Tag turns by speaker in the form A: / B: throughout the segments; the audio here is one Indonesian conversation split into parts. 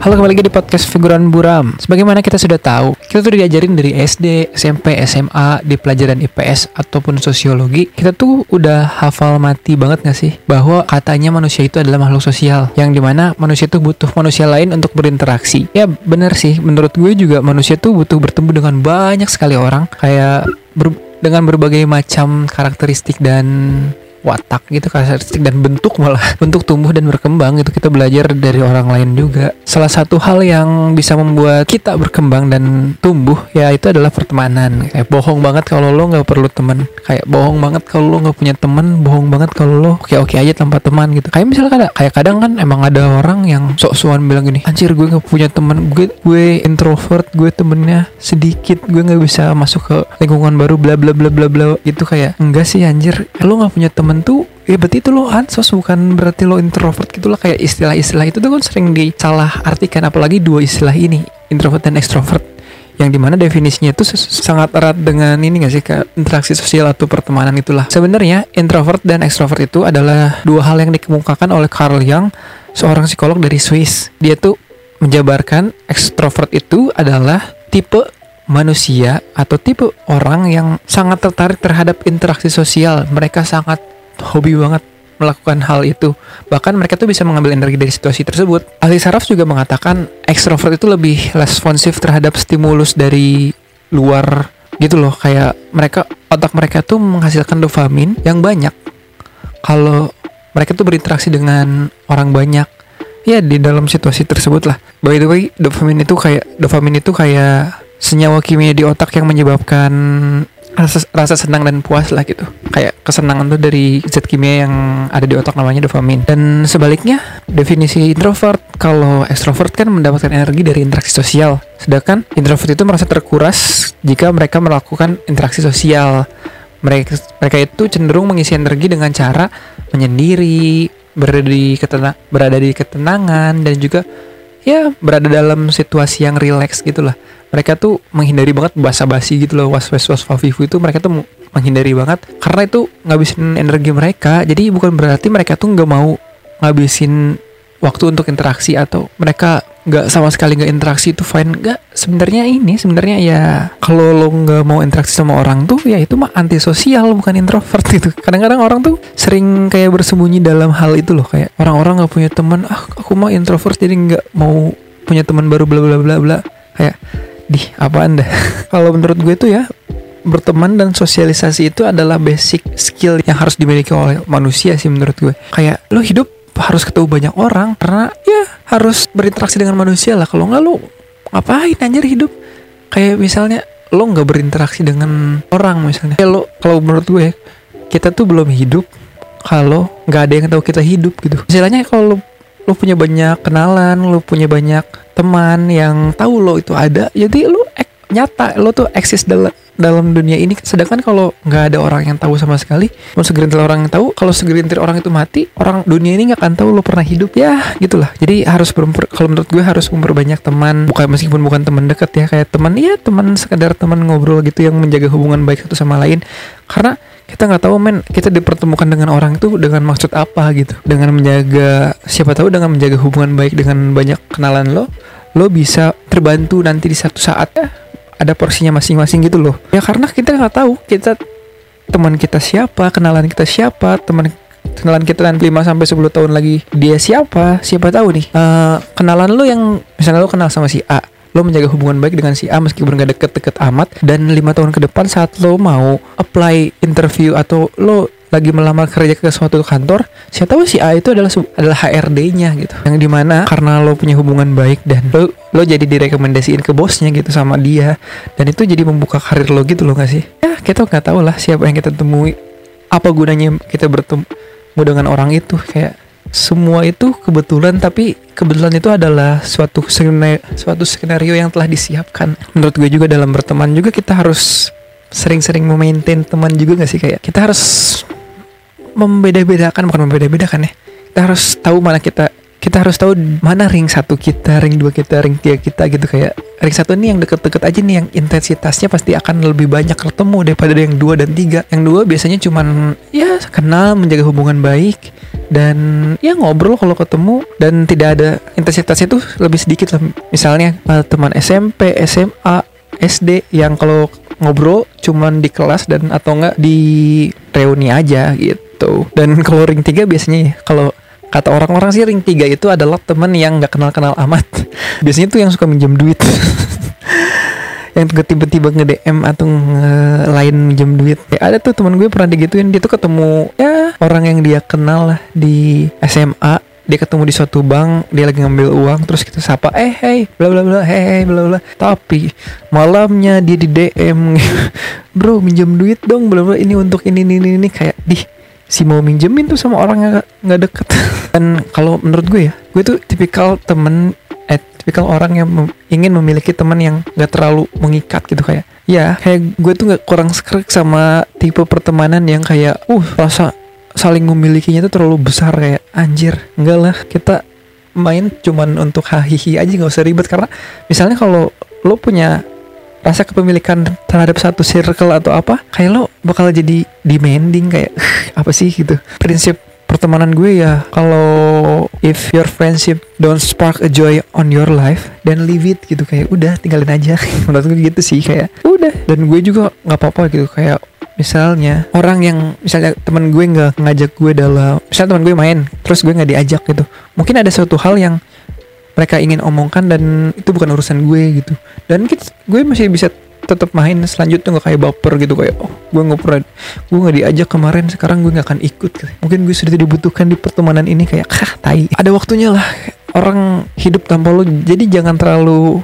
A: Halo kembali lagi di podcast Figuran Buram. Sebagaimana kita sudah tahu Kita tuh diajarin dari SD, SMP, SMA Di pelajaran IPS ataupun sosiologi Kita tuh udah hafal mati banget gak sih? Bahwa katanya manusia itu adalah makhluk sosial Yang di mana manusia itu butuh manusia lain untuk berinteraksi. Ya bener sih. Menurut gue juga manusia tuh butuh bertemu dengan banyak sekali orang. Kayak ber dengan berbagai macam karakteristik dan watak gitu karakteristik dan bentuk malah bentuk tumbuh dan berkembang itu kita belajar dari orang lain juga. Salah satu hal yang bisa membuat kita berkembang dan tumbuh ya itu adalah pertemanan. Kayak bohong banget kalau lo nggak perlu teman. Kayak bohong banget kalau lo nggak punya teman bohong banget kalau lo oke oke aja tanpa teman gitu. Kayak misalnya kadang kayak kadang kan emang ada orang yang sok-sokan bilang gini anjir gue nggak punya teman gue gue introvert gue temennya sedikit gue nggak bisa masuk ke lingkungan baru bla bla bla bla bla. Itu kayak enggak sih anjir. Lo nggak punya teman temen tuh ya berarti itu lo ansos bukan berarti lo introvert gitulah kayak istilah-istilah itu tuh kan sering disalah artikan apalagi dua istilah ini introvert dan extrovert. Yang di mana definisinya itu sangat erat dengan ini gak sih ke interaksi sosial atau pertemanan itulah. Sebenarnya introvert dan extrovert itu adalah dua hal yang dikemukakan oleh Carl Jung seorang psikolog dari Swiss. Dia tuh menjabarkan extrovert itu adalah tipe manusia atau tipe orang yang sangat tertarik terhadap interaksi sosial. Mereka sangat hobi banget melakukan hal itu. Bahkan mereka tuh bisa mengambil energi dari situasi tersebut. Ahli saraf juga mengatakan ekstrovert itu lebih responsif terhadap stimulus dari luar gitu loh. Kayak mereka otak mereka tuh menghasilkan dopamin yang banyak kalau mereka tuh berinteraksi dengan orang banyak. Ya di dalam situasi tersebut lah. By the way, dopamin itu kayak dopamin itu kayak senyawa kimia di otak yang menyebabkan rasa, rasa senang dan puas lah gitu. Kayak kesenangan tuh dari zat kimia yang ada di otak namanya dopamin. Dan sebaliknya definisi introvert kalau extrovert kan mendapatkan energi dari interaksi sosial. Sedangkan introvert itu merasa terkuras jika mereka melakukan interaksi sosial. Mereka mereka itu cenderung mengisi energi dengan cara menyendiri berada di ketenang, berada di ketenangan dan juga ya berada dalam situasi yang rileks gitulah mereka tuh menghindari banget basa-basi gitu loh. Was was was fafifu itu mereka tuh menghindari banget. Karena itu ngabisin energi mereka. Jadi bukan berarti mereka tuh nggak mau ngabisin waktu untuk interaksi atau mereka nggak sama sekali nggak interaksi itu fine? Nggak. Sebenarnya ini sebenarnya ya kalau lo nggak mau interaksi sama orang tuh ya itu mah antisosial bukan introvert gitu. Kadang-kadang orang tuh sering kayak bersembunyi dalam hal itu loh. Kayak orang-orang nggak punya teman ah aku mah introvert jadi nggak mau punya teman baru bla bla bla bla. Kayak di apa anda kalau menurut gue tuh ya berteman dan sosialisasi itu adalah basic skill yang harus dimiliki oleh manusia sih menurut gue. Kayak lo hidup harus ketemu banyak orang karena ya harus berinteraksi dengan manusia lah. Kalau nggak lo ngapain anjir hidup? Kayak misalnya lo nggak berinteraksi dengan orang misalnya. Kayak lo kalau menurut gue kita tuh belum hidup kalau nggak ada yang tahu kita hidup gitu. Misalnya kalau lo lo punya banyak kenalan lo punya banyak teman yang tahu lo itu ada jadi lo nyata lo tuh eksis dalam dalam dunia ini. Sedangkan kalau nggak ada orang yang tahu sama sekali mau segelintir orang yang tahu kalau segelintir orang itu mati orang dunia ini nggak akan tahu lo pernah hidup. Ya gitulah. Jadi harus kalau menurut gue harus memperbanyak teman. Bukan meskipun bukan teman dekat ya kayak teman iya teman sekedar teman ngobrol gitu yang menjaga hubungan baik satu sama lain. Karena kita nggak tahu men kita dipertemukan dengan orang itu dengan maksud apa gitu. Dengan menjaga siapa tahu dengan menjaga hubungan baik dengan banyak kenalan lo lo bisa terbantu nanti di satu saat. Ya ada porsinya masing-masing gitu loh. Ya karena kita nggak tahu kita teman kita siapa kenalan kita siapa teman kenalan kita nanti 5 sampai 10 tahun lagi dia siapa siapa tahu nih. Uh, kenalan lo yang misalnya lo kenal sama si A lo menjaga hubungan baik dengan si A meskipun gak deket-deket amat dan lima tahun ke depan saat lo mau apply interview atau lo lagi melamar kerja ke suatu kantor, saya tahu si A itu adalah adalah HRD-nya gitu. Yang di mana karena lo punya hubungan baik dan lo lo jadi direkomendasiin ke bosnya gitu sama dia dan itu jadi membuka karir lo gitu lo gak sih? Ya kita nggak tahu lah siapa yang kita temui. Apa gunanya kita bertemu dengan orang itu kayak semua itu kebetulan tapi kebetulan itu adalah suatu skenario, suatu skenario yang telah disiapkan menurut gue juga dalam berteman juga kita harus sering-sering memaintain teman juga gak sih kayak kita harus membeda-bedakan bukan membeda-bedakan ya. Kita harus tahu mana kita kita harus tahu mana ring satu kita, ring dua kita, ring tiga kita gitu. Kayak ring satu ini yang deket-deket aja nih yang intensitasnya pasti akan lebih banyak ketemu daripada yang dua dan tiga. Yang dua biasanya cuman ya kenal menjaga hubungan baik dan ya ngobrol kalau ketemu. Dan tidak ada intensitasnya tuh lebih sedikit lah. Misalnya uh, teman SMP SMA SD yang kalau ngobrol cuman di kelas dan atau enggak di reuni aja gitu dan kalau ring tiga biasanya ya kalau kata orang-orang sih ring tiga itu adalah teman yang nggak kenal-kenal amat. Biasanya tuh yang suka minjem duit. Yang tiba-tiba nge-DM atau nge lain minjem duit. Ya ada tuh teman gue pernah digituin. Dia tuh ketemu ya orang yang dia kenal lah di SMA dia ketemu di suatu bank dia lagi ngambil uang terus kita sapa eh hey bla bla bla hey bla bla. Tapi malamnya dia di DM bro minjem duit dong bla bla ini untuk ini ini ini, ini. kayak di si mau minjemin tuh sama orang yang nggak deket. Dan kalau menurut gue ya gue tuh tipikal temen eh tipikal orang yang mem ingin memiliki teman yang nggak terlalu mengikat gitu kayak ya kayak gue tuh nggak kurang skrek sama tipe pertemanan yang kayak uh rasa saling memilikinya tuh terlalu besar kayak anjir enggak lah kita main cuman untuk hahihi aja nggak usah ribet. Karena misalnya kalau lo punya rasa kepemilikan terhadap satu circle atau apa kayak lo bakal jadi demanding kayak apa sih? gitu. Prinsip pertemanan gue ya kalau if your friendship don't spark a joy on your life then leave it gitu. Kayak udah tinggalin aja. Menurut gue gitu sih kayak udah. Dan gue juga nggak apa-apa gitu kayak misalnya orang yang misalnya teman gue nggak ngajak gue dalam misalnya teman gue main terus gue nggak diajak gitu. Mungkin ada suatu hal yang mereka ingin omongkan dan itu bukan urusan gue gitu. Dan kita, gue masih bisa tetap main selanjutnya nggak kayak baper gitu kayak oh gue nggak pernah gue nggak diajak kemarin sekarang gue nggak akan ikut. Mungkin gue sudah dibutuhkan di pertemanan ini kayak kah tai. Ada waktunya lah orang hidup tanpa lo. Jadi jangan terlalu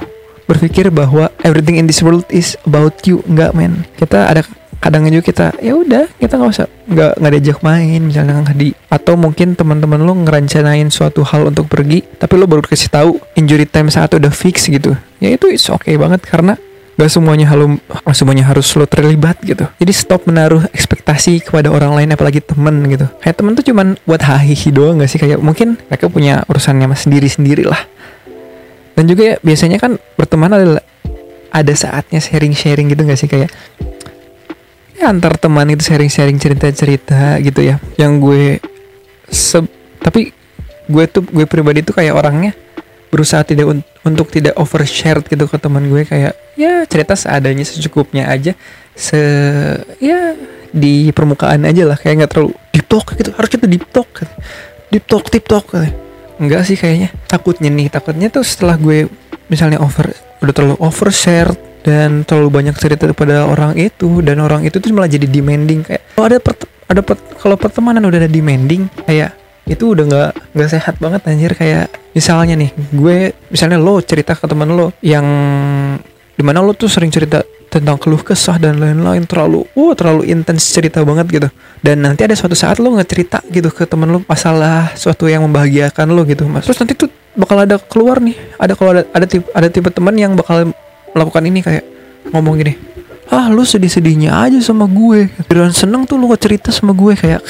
A: berpikir bahwa everything in this world is about you. Nggak men. Kita ada kadang juga kita ya udah kita nggak usah nggak nggak diajak main misalnya nggak di atau mungkin teman-teman lo ngerencanain suatu hal untuk pergi tapi lo baru kasih tahu injury time saat udah fix gitu. Ya itu is oke okay banget karena gak semuanya halus semuanya harus lo terlibat gitu. Jadi stop menaruh ekspektasi kepada orang lain apalagi temen gitu. Kayak temen tuh cuman buat hahihi doang gak sih? Kayak mungkin mereka punya urusannya mas sendiri sendiri lah. Dan juga ya biasanya kan berteman adalah ada saatnya sharing-sharing gitu gak sih? Kayak ya, antar teman itu sharing-sharing cerita-cerita gitu ya. Yang gue se tapi gue tuh gue pribadi tuh kayak orangnya berusaha tidak un untuk tidak overshare gitu ke teman gue. Kayak ya cerita seadanya secukupnya aja. Se ya di permukaan aja lah. Kayak nggak terlalu deep talk gitu. Harus kita deep talk deep talk deep talk enggak sih kayaknya. Takutnya nih takutnya tuh setelah gue misalnya over udah terlalu overshare dan terlalu banyak cerita kepada orang itu dan orang itu tuh malah jadi demanding kayak kalau ada per, ada per, kalau pertemanan udah ada demanding kayak itu udah nggak nggak sehat banget anjir. Kayak misalnya nih gue misalnya lo cerita ke teman lo yang di mana lo tuh sering cerita tentang keluh kesah dan lain-lain terlalu uh terlalu intens cerita banget gitu. Dan nanti ada suatu saat lo nggak cerita gitu ke temen lo masalah suatu yang membahagiakan lo gitu mas. Terus nanti tuh bakal ada keluar nih ada kalau ada ada tipe ada tipe teman yang bakal melakukan ini kayak ngomong gini ah lu sedih-sedihnya aja sama gue. Dan seneng tuh lu cerita sama gue kayak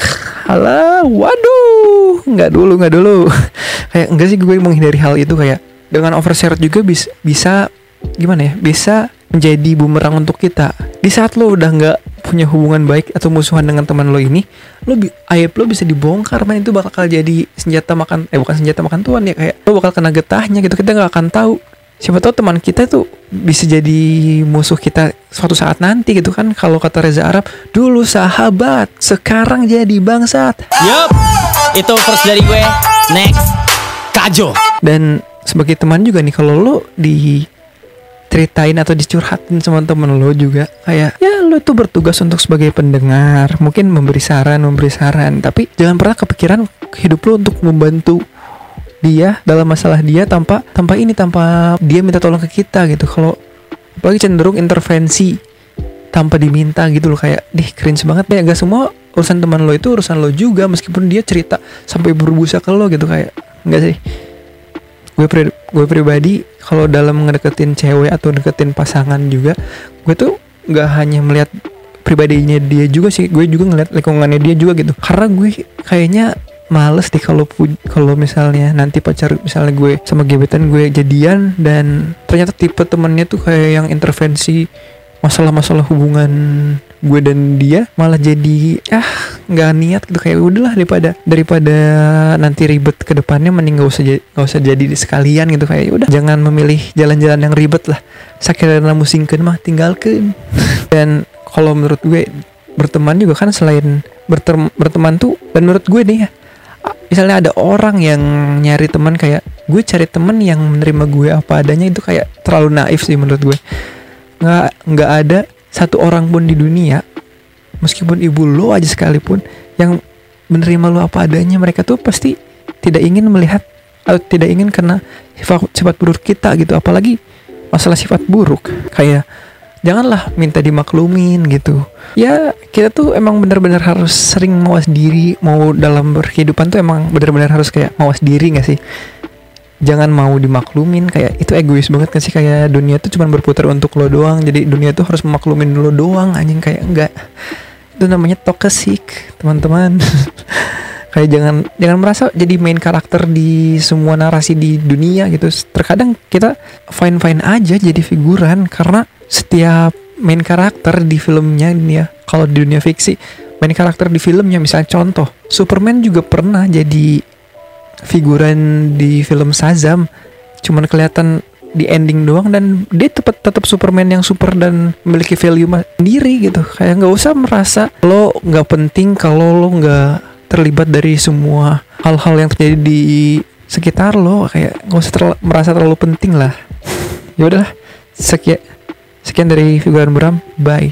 A: halah waduh nggak dulu nggak dulu. Kayak enggak sih gue menghindari hal itu kayak dengan overshare juga bis, bisa gimana ya bisa menjadi bumerang untuk kita. Di saat lo udah nggak punya hubungan baik atau musuhan dengan teman lo ini lo aib lo bisa dibongkar man. Itu bakal jadi senjata makan eh bukan senjata makan tuan ya kayak lo bakal kena getahnya gitu. Kita nggak akan tahu siapa tahu teman kita tuh bisa jadi musuh kita suatu saat nanti gitu kan. Kalau kata Reza Arab dulu sahabat sekarang jadi bangsat.
B: Yup. Itu first dari gue. Next. Kajo.
A: Dan sebagai teman juga nih kalau lo di ceritain atau dicurhatin sama temen lo juga kayak ya lo tuh bertugas untuk sebagai pendengar mungkin memberi saran memberi saran. Tapi jangan pernah kepikiran hidup lo untuk membantu dia dalam masalah dia tanpa tanpa ini tanpa dia minta tolong ke kita gitu. Kalau apalagi cenderung intervensi tanpa diminta gitu loh kayak deh cringe banget deh gak semua urusan teman lo itu urusan lo juga meskipun dia cerita sampai berbusa ke lo gitu kayak enggak sih? Gue pri gue pribadi kalau dalam ngedeketin cewek atau deketin pasangan juga gue tuh nggak hanya melihat pribadinya dia juga sih gue juga ngeliat lingkungannya dia juga gitu. Karena gue kayaknya males deh kalau kalau misalnya nanti pacar misalnya gue sama gebetan gue jadian dan ternyata tipe temennya tuh kayak yang intervensi masalah-masalah hubungan gue dan dia malah jadi ah nggak niat gitu. Kayak udahlah daripada daripada nanti ribet ke depannya mending gak usah gak usah jadi sekalian gitu. Kayak "Ya udah jangan memilih jalan-jalan yang ribet lah. Sakirana musingkeun mah tinggalkan dan kalau menurut gue berteman juga kan selain bertem- berteman tuh dan menurut gue nih ya misalnya ada orang yang nyari teman kayak gue cari temen yang menerima gue apa adanya itu kayak terlalu naif sih menurut gue. Nggak nggak ada satu orang pun di dunia meskipun ibu lo aja sekalipun yang menerima lo apa adanya mereka tuh pasti tidak ingin melihat atau tidak ingin kena sifat sifat buruk kita gitu. Apalagi masalah sifat buruk kayak janganlah minta dimaklumin gitu. Ya kita tuh emang benar-benar harus sering mawas diri. Mau dalam berkehidupan tuh emang benar-benar harus kayak mawas diri gak sih? Jangan mau dimaklumin kayak itu egois banget kan sih? Kayak dunia tuh cuma berputar untuk lo doang. Jadi dunia tuh harus memaklumin lo doang anjing. Kayak enggak itu namanya toxic teman-teman kayak jangan jangan merasa jadi main karakter di semua narasi di dunia gitu. Terkadang kita fine fine aja jadi figuran karena setiap main karakter di filmnya ini ya. Kalau di dunia fiksi main karakter di filmnya misalnya contoh Superman juga pernah jadi figuran di film Shazam. Cuman kelihatan di ending doang dan dia tetap tetap Superman yang super dan memiliki value sendiri gitu. Kayak nggak usah merasa lo nggak penting kalau lo nggak terlibat dari semua hal-hal yang terjadi di sekitar lo kayak nggak usah terla- merasa terlalu penting lah. Ya udahlah sekian sekian dari figuran Buram bye